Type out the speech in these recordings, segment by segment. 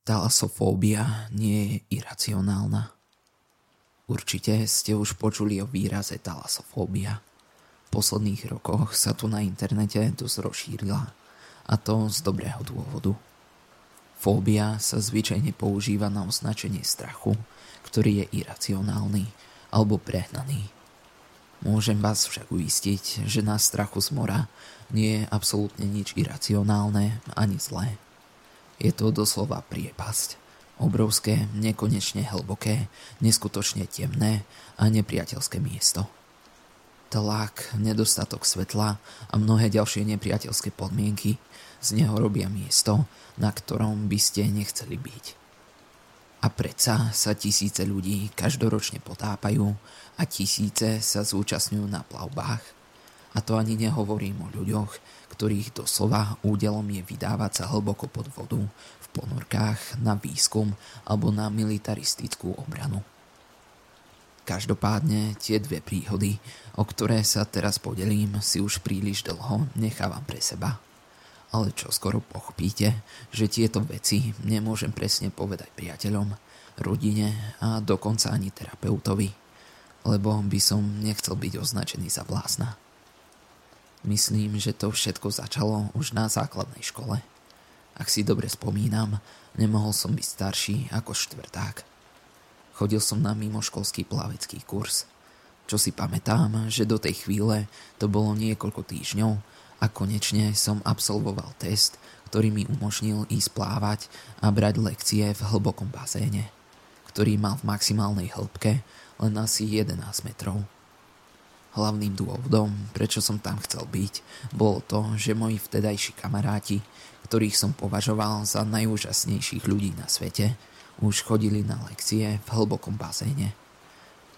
Talasofóbia nie je iracionálna. Určite ste už počuli o výraze talasofóbia. V posledných rokoch sa tu na internete dosť rozšírila a to z dobrého dôvodu. Fóbia sa zvyčajne používa na označenie strachu, ktorý je iracionálny alebo prehnaný. Môžem vás však uistiť, že na strachu z mora nie je absolútne nič iracionálne ani zlé. Je to doslova priepasť. Obrovské, nekonečne hlboké, neskutočne temné a nepriateľské miesto. Tlak, nedostatok svetla a mnohé ďalšie nepriateľské podmienky z neho robia miesto, na ktorom by ste nechceli byť. A predsa sa tisíce ľudí každoročne potápajú a tisíce sa zúčastňujú na plavbách. A to ani nehovorím o ľuďoch, ktorých doslova údelom je vydávať sa hlboko pod vodu v ponorkách na výskum alebo na militaristickú obranu. Každopádne tie dve príhody, o ktoré sa teraz podelím, si už príliš dlho nechávam pre seba. Ale čo skoro pochopíte, že tieto veci nemôžem presne povedať priateľom, rodine a dokonca ani terapeutovi, lebo by som nechcel byť označený za blázna. Myslím, že to všetko začalo už na základnej škole. Ak si dobre spomínam, nemohol som byť starší ako štvrták. Chodil som na mimoškolský plavecký kurz. Čo si pamätám, že do tej chvíle to bolo niekoľko týždňov a konečne som absolvoval test, ktorý mi umožnil ísť plávať a brať lekcie v hlbokom bazéne, ktorý mal v maximálnej hĺbke len asi 11 metrov. Hlavným dôvodom, prečo som tam chcel byť, bolo to, že moji vtedajší kamaráti, ktorých som považoval za najúžasnejších ľudí na svete, už chodili na lekcie v hlbokom bazéne.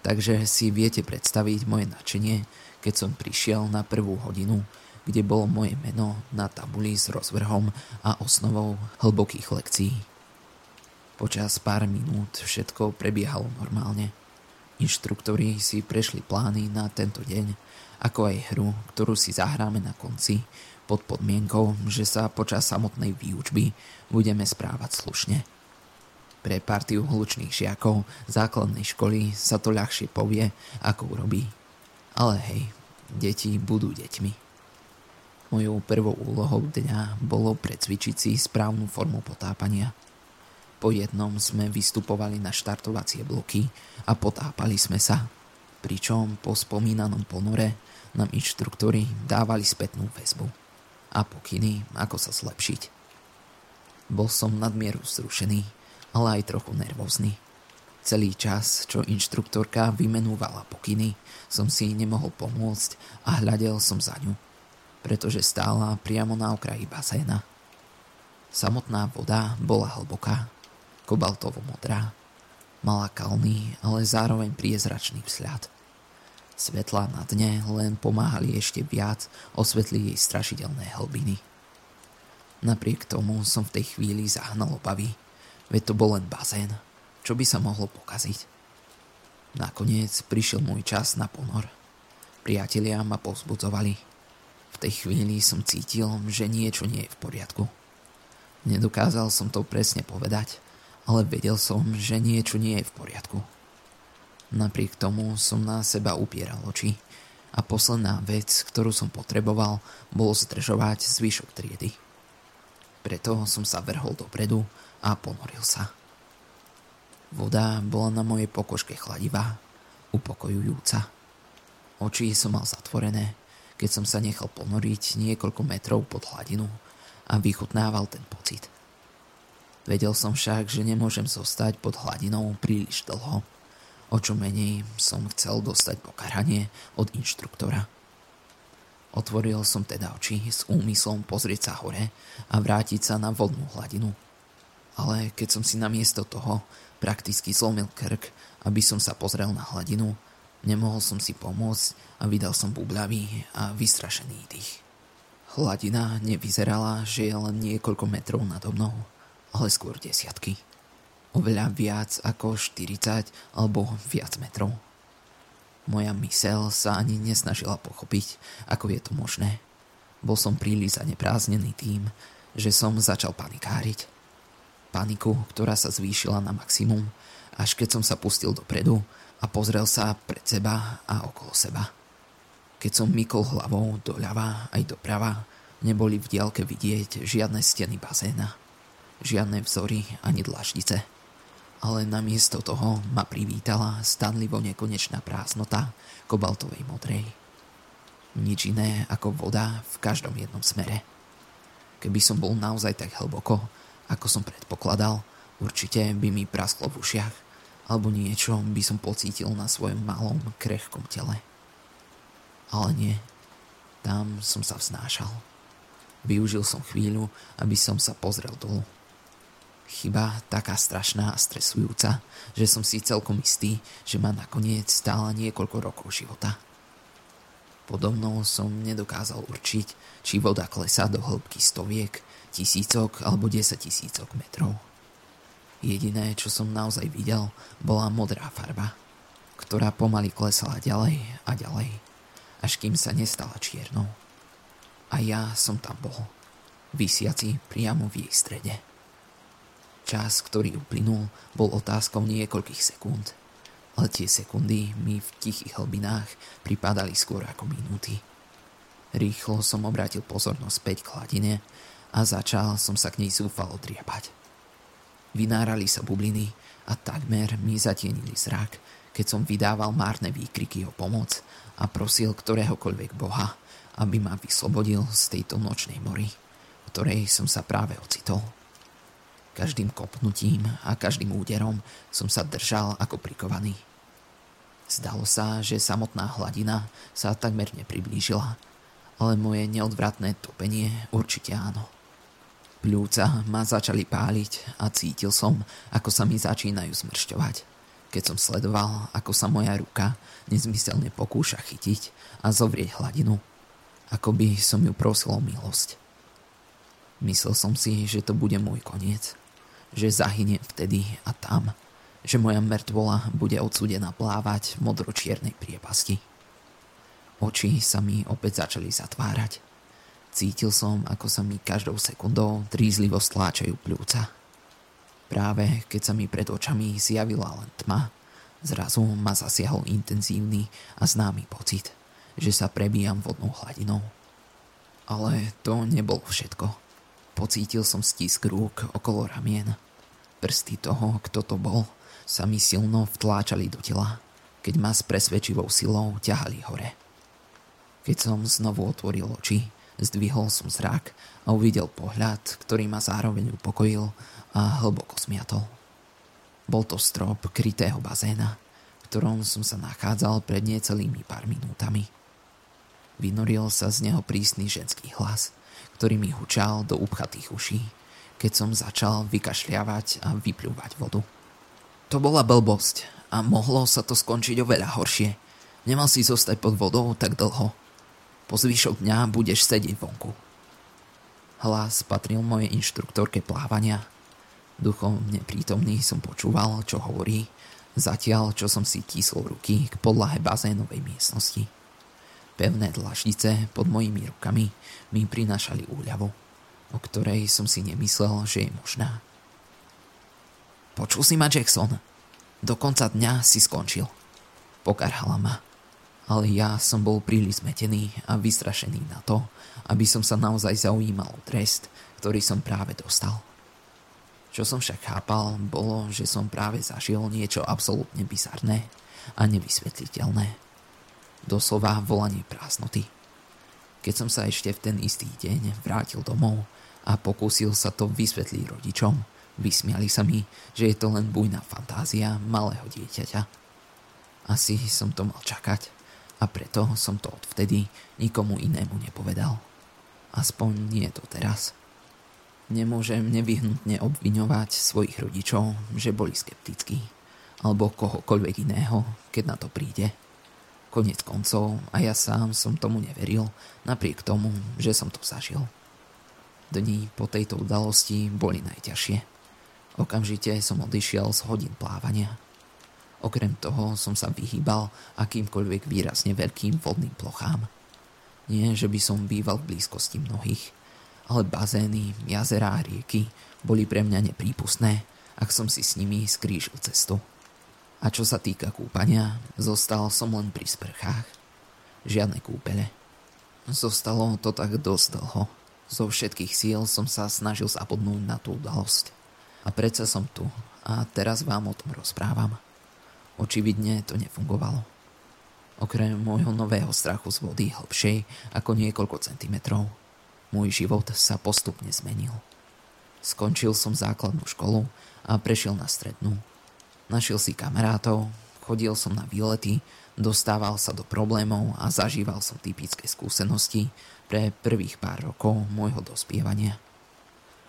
Takže si viete predstaviť moje nadšenie, keď som prišiel na prvú hodinu, kde bolo moje meno na tabuli s rozvrhom a osnovou hlbokých lekcií. Počas pár minút všetko prebiehalo normálne – Inštruktori si prešli plány na tento deň, ako aj hru, ktorú si zahráme na konci, pod podmienkou, že sa počas samotnej výučby budeme správať slušne. Pre partiu hlučných žiakov základnej školy sa to ľahšie povie, ako urobí. Ale hej, deti budú deťmi. Mojou prvou úlohou dňa bolo precvičiť si správnu formu potápania – po jednom sme vystupovali na štartovacie bloky a potápali sme sa, pričom po spomínanom ponore nám inštruktori dávali spätnú väzbu a pokyny, ako sa zlepšiť. Bol som nadmieru zrušený, ale aj trochu nervózny. Celý čas, čo inštruktorka vymenúvala pokyny, som si nemohol pomôcť a hľadel som za ňu, pretože stála priamo na okraji bazéna. Samotná voda bola hlboká kobaltovo-modrá. Mala kalný, ale zároveň priezračný vzhľad. Svetla na dne len pomáhali ešte viac osvetliť jej strašidelné hlbiny. Napriek tomu som v tej chvíli zahnal obavy, veď to bol len bazén, čo by sa mohlo pokaziť. Nakoniec prišiel môj čas na ponor. Priatelia ma povzbudzovali. V tej chvíli som cítil, že niečo nie je v poriadku. Nedokázal som to presne povedať, ale vedel som, že niečo nie je v poriadku. Napriek tomu som na seba upieral oči a posledná vec, ktorú som potreboval, bolo zdržovať zvyšok triedy. Preto som sa vrhol dopredu a ponoril sa. Voda bola na mojej pokožke chladivá, upokojujúca. Oči som mal zatvorené, keď som sa nechal ponoriť niekoľko metrov pod hladinu a vychutnával ten pocit. Vedel som však, že nemôžem zostať pod hladinou príliš dlho. O čo menej som chcel dostať pokaranie od inštruktora. Otvoril som teda oči s úmyslom pozrieť sa hore a vrátiť sa na vodnú hladinu. Ale keď som si namiesto toho prakticky zlomil krk, aby som sa pozrel na hladinu, nemohol som si pomôcť a vydal som bubľavý a vystrašený dých. Hladina nevyzerala, že je len niekoľko metrov nado mnou ale skôr desiatky. Oveľa viac ako 40 alebo viac metrov. Moja mysel sa ani nesnažila pochopiť, ako je to možné. Bol som príliš zanepráznený tým, že som začal panikáriť. paniku, ktorá sa zvýšila na maximum, až keď som sa pustil dopredu a pozrel sa pred seba a okolo seba. Keď som mykol hlavou doľava aj doprava, neboli v diaľke vidieť žiadne steny bazéna, žiadne vzory ani dlaždice. Ale namiesto toho ma privítala stanlivo nekonečná prázdnota kobaltovej modrej. Nič iné ako voda v každom jednom smere. Keby som bol naozaj tak hlboko, ako som predpokladal, určite by mi prasklo v ušiach, alebo niečo by som pocítil na svojom malom, krehkom tele. Ale nie, tam som sa vznášal. Využil som chvíľu, aby som sa pozrel dolu. Chyba taká strašná a stresujúca, že som si celkom istý, že ma nakoniec stála niekoľko rokov života. Podobno som nedokázal určiť, či voda klesá do hĺbky stoviek, tisícok alebo desať tisícok metrov. Jediné, čo som naozaj videl, bola modrá farba, ktorá pomaly klesala ďalej a ďalej, až kým sa nestala čiernou. A ja som tam bol, vysiaci priamo v jej strede. Čas, ktorý uplynul, bol otázkou niekoľkých sekúnd, ale tie sekundy mi v tichých hlbinách pripadali skôr ako minúty. Rýchlo som obrátil pozornosť späť k hladine a začal som sa k nej zúfalo driapať. Vynárali sa bubliny a takmer mi zatienili zrak, keď som vydával márne výkriky o pomoc a prosil ktoréhokoľvek boha, aby ma vyslobodil z tejto nočnej mori, ktorej som sa práve ocitol. Každým kopnutím a každým úderom som sa držal ako prikovaný. Zdalo sa, že samotná hladina sa takmer nepriblížila, ale moje neodvratné topenie určite áno. Pľúca ma začali páliť a cítil som, ako sa mi začínajú zmršťovať. Keď som sledoval, ako sa moja ruka nezmyselne pokúša chytiť a zovrieť hladinu, ako by som ju prosil o milosť. Myslel som si, že to bude môj koniec, že zahyniem vtedy a tam, že moja mŕtvola bude odsúdená plávať v modročiernej priepasti. Oči sa mi opäť začali zatvárať Cítil som, ako sa mi každou sekundou trízlivo stláčajú pľúca. Práve keď sa mi pred očami zjavila len tma, zrazu ma zasiahol intenzívny a známy pocit, že sa prebíjam vodnou hladinou. Ale to nebolo všetko. Pocítil som stisk rúk okolo ramien. Prsty toho, kto to bol, sa mi silno vtláčali do tela, keď ma s presvedčivou silou ťahali hore. Keď som znovu otvoril oči, Zdvihol som zrak a uvidel pohľad, ktorý ma zároveň upokojil a hlboko smiatol. Bol to strop krytého bazéna, v ktorom som sa nachádzal pred niecelými pár minútami. Vynoril sa z neho prísny ženský hlas, ktorý mi hučal do upchatých uší, keď som začal vykašľavať a vypľúvať vodu. To bola blbosť a mohlo sa to skončiť oveľa horšie. Nemal si zostať pod vodou tak dlho – po zvyšok dňa budeš sedieť vonku. Hlas patril mojej inštruktorke plávania. Duchom neprítomný som počúval, čo hovorí, zatiaľ čo som si tísol ruky k podlahe bazénovej miestnosti. Pevné dlaždice pod mojimi rukami mi prinášali úľavu, o ktorej som si nemyslel, že je možná. Počul si ma, Jackson? Do konca dňa si skončil. Pokarhala ma ale ja som bol príliš zmetený a vystrašený na to, aby som sa naozaj zaujímal o trest, ktorý som práve dostal. Čo som však chápal, bolo, že som práve zažil niečo absolútne bizarné a nevysvetliteľné. Doslova volanie prázdnoty. Keď som sa ešte v ten istý deň vrátil domov a pokúsil sa to vysvetliť rodičom, vysmiali sa mi, že je to len bujná fantázia malého dieťaťa. Asi som to mal čakať a preto som to odvtedy nikomu inému nepovedal. Aspoň nie to teraz. Nemôžem nevyhnutne obviňovať svojich rodičov, že boli skeptickí, alebo kohokoľvek iného, keď na to príde. Konec koncov a ja sám som tomu neveril, napriek tomu, že som to zažil. Dni po tejto udalosti boli najťažšie. Okamžite som odišiel z hodín plávania Okrem toho som sa vyhýbal akýmkoľvek výrazne veľkým vodným plochám. Nie, že by som býval v blízkosti mnohých, ale bazény, jazerá a rieky boli pre mňa neprípustné, ak som si s nimi skrížil cestu. A čo sa týka kúpania, zostal som len pri sprchách. Žiadne kúpele. Zostalo to tak dosť dlho. Zo všetkých síl som sa snažil zabudnúť na tú udalosť. A predsa som tu a teraz vám o tom rozprávam. Očividne to nefungovalo. Okrem môjho nového strachu z vody hlbšej ako niekoľko centimetrov, môj život sa postupne zmenil. Skončil som základnú školu a prešiel na strednú. Našiel si kamarátov, chodil som na výlety, dostával sa do problémov a zažíval som typické skúsenosti pre prvých pár rokov môjho dospievania.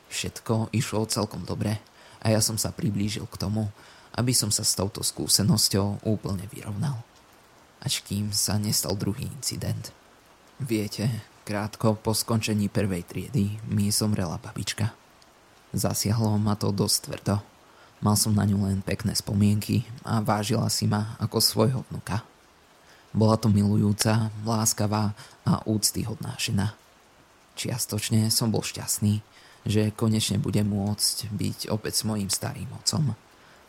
Všetko išlo celkom dobre a ja som sa priblížil k tomu, aby som sa s touto skúsenosťou úplne vyrovnal. Až kým sa nestal druhý incident. Viete, krátko po skončení prvej triedy mi zomrela babička. Zasiahlo ma to dosť tvrdo. Mal som na ňu len pekné spomienky a vážila si ma ako svojho vnuka. Bola to milujúca, láskavá a úctyhodná žena. Čiastočne som bol šťastný, že konečne budem môcť byť opäť s mojim starým otcom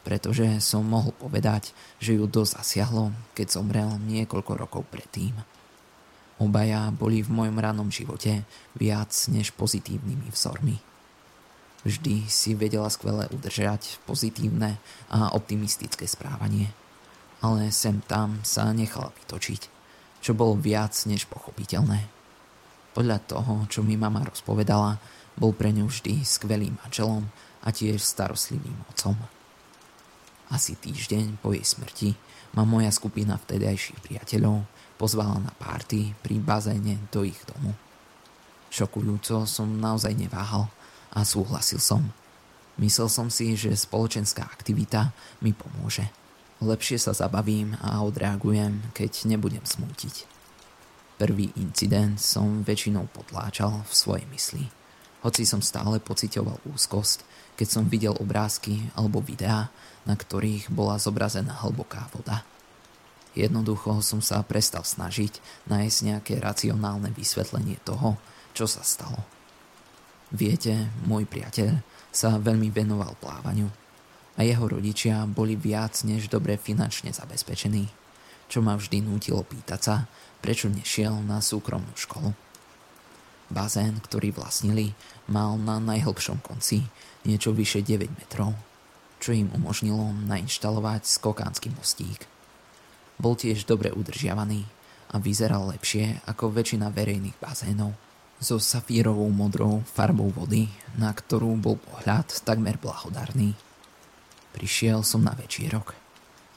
pretože som mohol povedať, že ju dosť zasiahlo, keď zomrel niekoľko rokov predtým. Obaja boli v mojom ranom živote viac než pozitívnymi vzormi. Vždy si vedela skvele udržať pozitívne a optimistické správanie, ale sem tam sa nechala vytočiť, čo bolo viac než pochopiteľné. Podľa toho, čo mi mama rozpovedala, bol pre ňu vždy skvelým manželom a tiež starostlivým otcom. Asi týždeň po jej smrti ma moja skupina vtedajších priateľov pozvala na párty pri bazéne do ich domu. Šokujúco som naozaj neváhal a súhlasil som. Myslel som si, že spoločenská aktivita mi pomôže. Lepšie sa zabavím a odreagujem, keď nebudem smútiť. Prvý incident som väčšinou potláčal v svojej mysli. Hoci som stále pocitoval úzkosť, keď som videl obrázky alebo videá, na ktorých bola zobrazená hlboká voda. Jednoducho som sa prestal snažiť nájsť nejaké racionálne vysvetlenie toho, čo sa stalo. Viete, môj priateľ sa veľmi venoval plávaniu a jeho rodičia boli viac než dobre finančne zabezpečení, čo ma vždy nutilo pýtať sa, prečo nešiel na súkromnú školu. Bazén, ktorý vlastnili, mal na najhlbšom konci niečo vyše 9 metrov čo im umožnilo nainštalovať skokánsky mostík. Bol tiež dobre udržiavaný a vyzeral lepšie ako väčšina verejných bazénov so safírovou modrou farbou vody, na ktorú bol pohľad takmer blahodarný. Prišiel som na večierok.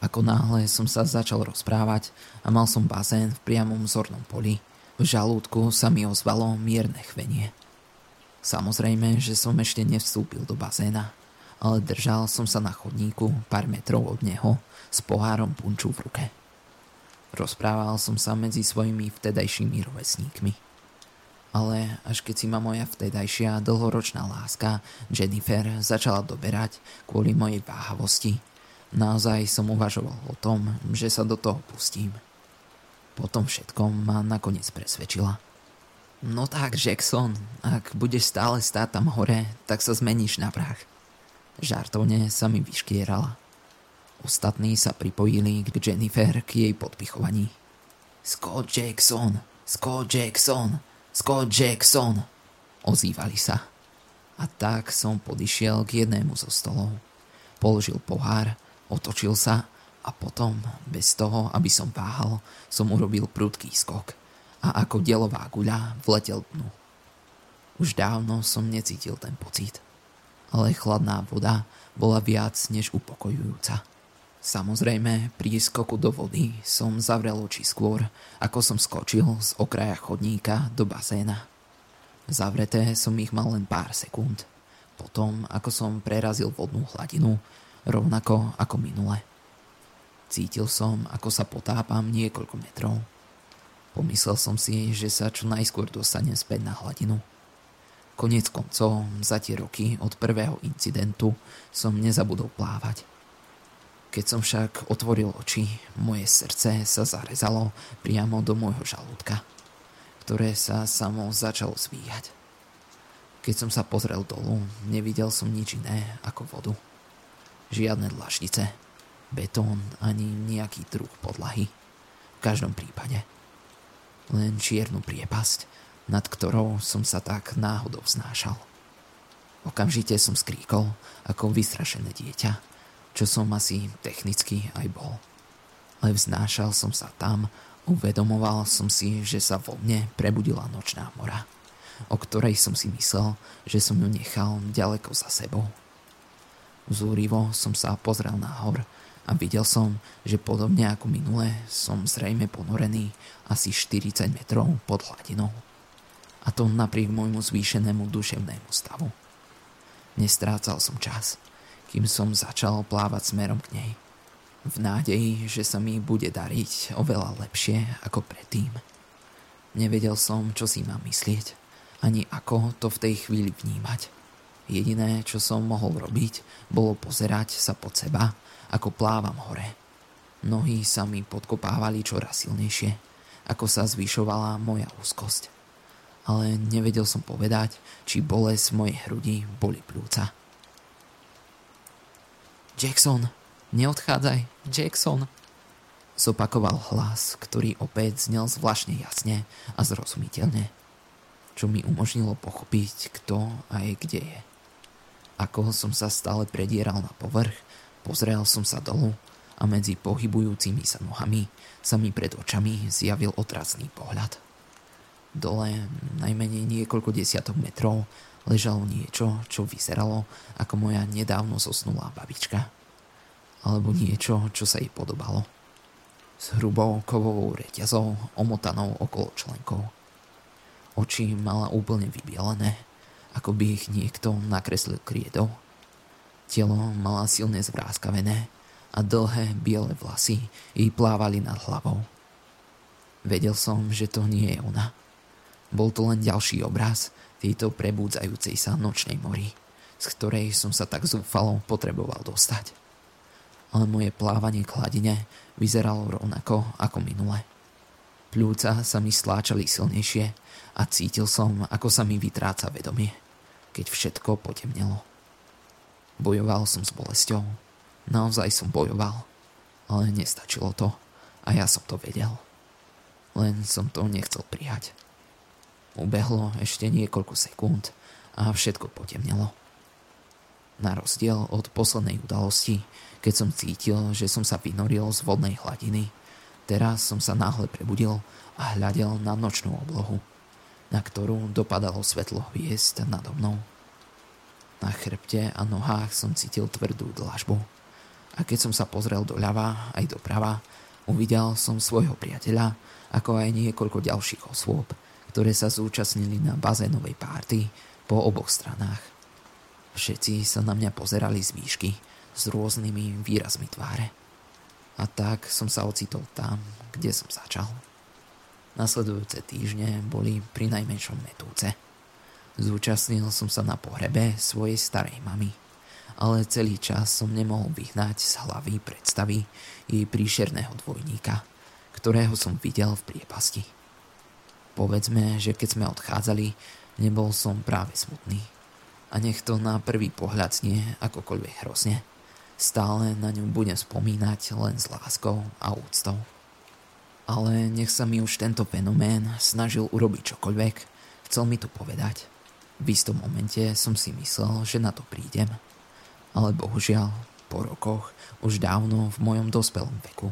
Ako náhle som sa začal rozprávať a mal som bazén v priamom zornom poli, v žalúdku sa mi ozvalo mierne chvenie. Samozrejme, že som ešte nevstúpil do bazéna ale držal som sa na chodníku pár metrov od neho s pohárom punču v ruke. Rozprával som sa medzi svojimi vtedajšími rovesníkmi. Ale až keď si ma moja vtedajšia dlhoročná láska Jennifer začala doberať kvôli mojej váhavosti, naozaj som uvažoval o tom, že sa do toho pustím. Potom všetkom ma nakoniec presvedčila. No tak, Jackson, ak budeš stále stáť tam hore, tak sa zmeníš na prach. Žartovne sa mi vyškierala. Ostatní sa pripojili k Jennifer k jej podpichovaní. Scott Jackson, Scott Jackson, Scott Jackson, ozývali sa. A tak som podišiel k jednému zo stolov. Položil pohár, otočil sa a potom, bez toho, aby som váhal, som urobil prudký skok a ako delová guľa vletel dnu. Už dávno som necítil ten pocit ale chladná voda bola viac než upokojujúca. Samozrejme, pri skoku do vody som zavrel oči skôr, ako som skočil z okraja chodníka do bazéna. Zavreté som ich mal len pár sekúnd, potom ako som prerazil vodnú hladinu, rovnako ako minule. Cítil som, ako sa potápam niekoľko metrov. Pomyslel som si, že sa čo najskôr dostanem späť na hladinu. Konec koncov, za tie roky od prvého incidentu som nezabudol plávať. Keď som však otvoril oči, moje srdce sa zarezalo priamo do môjho žalúdka, ktoré sa samo začalo zvíjať. Keď som sa pozrel dolu, nevidel som nič iné ako vodu. Žiadne dlaždice, betón ani nejaký druh podlahy. V každom prípade. Len čiernu priepasť, nad ktorou som sa tak náhodou vznášal. Okamžite som skríkol ako vystrašené dieťa, čo som asi technicky aj bol. Ale vznášal som sa tam, uvedomoval som si, že sa vo mne prebudila nočná mora o ktorej som si myslel, že som ju nechal ďaleko za sebou. Zúrivo som sa pozrel nahor a videl som, že podobne ako minule som zrejme ponorený asi 40 metrov pod hladinou. A to napriek môjmu zvýšenému duševnému stavu. Nestrácal som čas, kým som začal plávať smerom k nej. V nádeji, že sa mi bude dariť oveľa lepšie ako predtým. Nevedel som, čo si mám myslieť ani ako to v tej chvíli vnímať. Jediné, čo som mohol robiť, bolo pozerať sa pod seba, ako plávam hore. Nohy sa mi podkopávali čoraz silnejšie, ako sa zvyšovala moja úzkosť. Ale nevedel som povedať, či bolesť mojej hrudi boli plúca. Jackson, neodchádzaj, Jackson, zopakoval hlas, ktorý opäť znel zvláštne jasne a zrozumiteľne čo mi umožnilo pochopiť, kto a je kde je. Ako som sa stále predieral na povrch, pozrel som sa dolu a medzi pohybujúcimi sa nohami sa mi pred očami zjavil otrasný pohľad. Dole, najmenej niekoľko desiatok metrov, ležalo niečo, čo vyzeralo ako moja nedávno zosnulá babička. Alebo niečo, čo sa jej podobalo. S hrubou kovovou reťazou omotanou okolo členkov. Oči mala úplne vybielené, ako by ich niekto nakreslil kriedou. Telo mala silne zvráskavené a dlhé biele vlasy jej plávali nad hlavou. Vedel som, že to nie je ona. Bol to len ďalší obraz tejto prebúdzajúcej sa nočnej mori, z ktorej som sa tak zúfalo potreboval dostať. Ale moje plávanie k hladine vyzeralo rovnako ako minule. Pľúca sa mi stláčali silnejšie a cítil som, ako sa mi vytráca vedomie, keď všetko potemnelo. Bojoval som s bolesťou. Naozaj som bojoval, ale nestačilo to a ja som to vedel. Len som to nechcel prijať. Ubehlo ešte niekoľko sekúnd a všetko potemnelo. Na rozdiel od poslednej udalosti, keď som cítil, že som sa vynoril z vodnej hladiny, teraz som sa náhle prebudil a hľadel na nočnú oblohu na ktorú dopadalo svetlo hviezd nado mnou. Na chrbte a nohách som cítil tvrdú dlažbu. A keď som sa pozrel doľava aj doprava, uvidel som svojho priateľa, ako aj niekoľko ďalších osôb, ktoré sa zúčastnili na bazénovej párty po oboch stranách. Všetci sa na mňa pozerali z výšky, s rôznymi výrazmi tváre. A tak som sa ocitol tam, kde som začal. Nasledujúce týždne boli pri najmenšom metúce. Zúčastnil som sa na pohrebe svojej starej mamy, ale celý čas som nemohol vyhnať z hlavy predstavy jej príšerného dvojníka, ktorého som videl v priepasti. Povedzme, že keď sme odchádzali, nebol som práve smutný. A nech to na prvý pohľad znie akokoľvek hrozne. Stále na ňu budem spomínať len s láskou a úctou ale nech sa mi už tento fenomén snažil urobiť čokoľvek, chcel mi to povedať. V istom momente som si myslel, že na to prídem. Ale bohužiaľ, po rokoch, už dávno v mojom dospelom veku.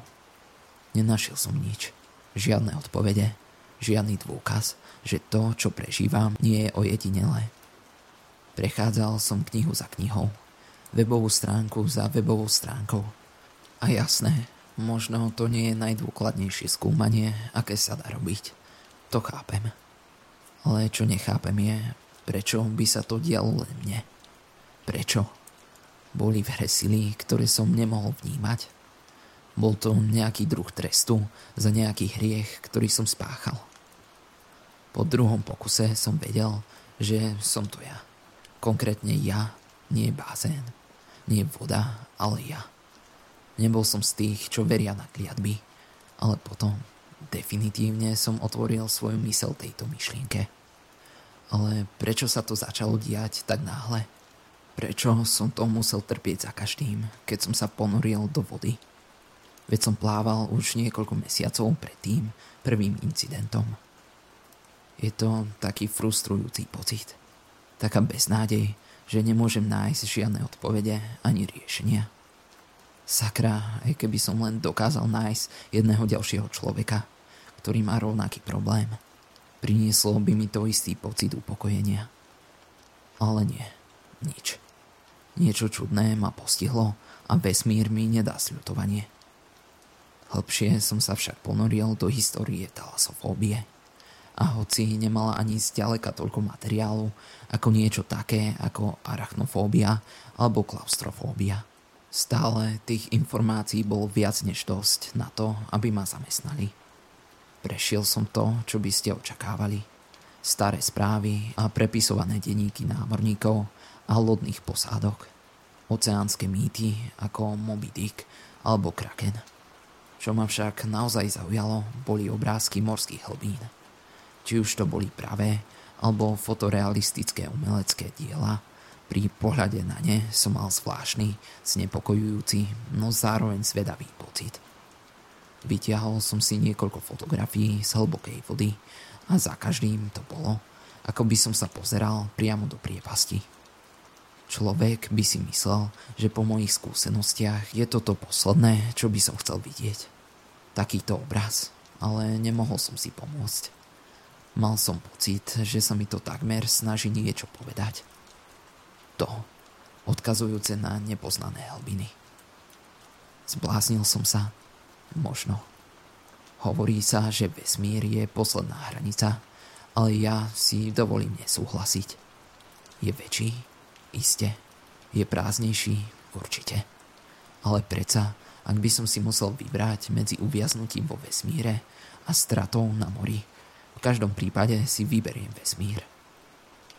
Nenašiel som nič. Žiadne odpovede, žiadny dôkaz, že to, čo prežívam, nie je ojedinelé. Prechádzal som knihu za knihou, webovú stránku za webovou stránkou. A jasné, Možno to nie je najdôkladnejšie skúmanie, aké sa dá robiť. To chápem. Ale čo nechápem je, prečo by sa to dialo len mne. Prečo? Boli v hre sily, ktoré som nemohol vnímať. Bol to nejaký druh trestu za nejaký hriech, ktorý som spáchal. Po druhom pokuse som vedel, že som to ja. Konkrétne ja, nie bazén, nie voda, ale ja. Nebol som z tých, čo veria na kliatby, ale potom definitívne som otvoril svoju mysel tejto myšlienke. Ale prečo sa to začalo diať tak náhle? Prečo som to musel trpieť za každým, keď som sa ponoril do vody? Veď som plával už niekoľko mesiacov pred tým prvým incidentom. Je to taký frustrujúci pocit. Taká beznádej, že nemôžem nájsť žiadne odpovede ani riešenia. Sakra, aj keby som len dokázal nájsť jedného ďalšieho človeka, ktorý má rovnaký problém, prinieslo by mi to istý pocit upokojenia. Ale nie, nič. Niečo čudné ma postihlo a vesmír mi nedá sľutovanie. Hlbšie som sa však ponoril do histórie talasofóbie. A hoci nemala ani zďaleka toľko materiálu ako niečo také ako arachnofóbia alebo klaustrofóbia. Stále tých informácií bolo viac než dosť na to, aby ma zamestnali. Prešiel som to, čo by ste očakávali. Staré správy a prepisované denníky námorníkov a lodných posádok. Oceánske mýty ako Moby Dick alebo Kraken. Čo ma však naozaj zaujalo, boli obrázky morských hlbín. Či už to boli pravé, alebo fotorealistické umelecké diela, pri pohľade na ne som mal zvláštny, znepokojujúci, no zároveň zvedavý pocit. Vytiahol som si niekoľko fotografií z hlbokej vody a za každým to bolo, ako by som sa pozeral priamo do priepasti. Človek by si myslel, že po mojich skúsenostiach je toto posledné, čo by som chcel vidieť takýto obraz, ale nemohol som si pomôcť. Mal som pocit, že sa mi to takmer snaží niečo povedať. To, odkazujúce na nepoznané hlbiny. Zbláznil som sa? Možno. Hovorí sa, že vesmír je posledná hranica, ale ja si dovolím nesúhlasiť. Je väčší? Iste. Je prázdnejší? Určite. Ale predsa ak by som si musel vybrať medzi uviaznutím vo vesmíre a stratou na mori. V každom prípade si vyberiem vesmír.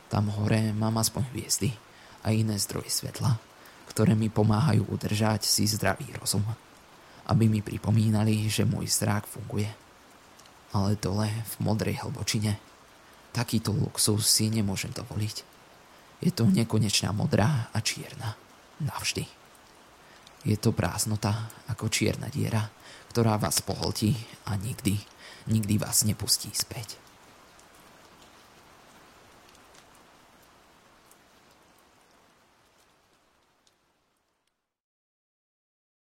Tam hore mám aspoň hviezdy a iné zdroje svetla, ktoré mi pomáhajú udržať si zdravý rozum, aby mi pripomínali, že môj zrák funguje. Ale dole v modrej hlbočine takýto luxus si nemôžem dovoliť. Je to nekonečná modrá a čierna. Navždy. Je to prázdnota ako čierna diera, ktorá vás pohltí a nikdy, nikdy vás nepustí späť.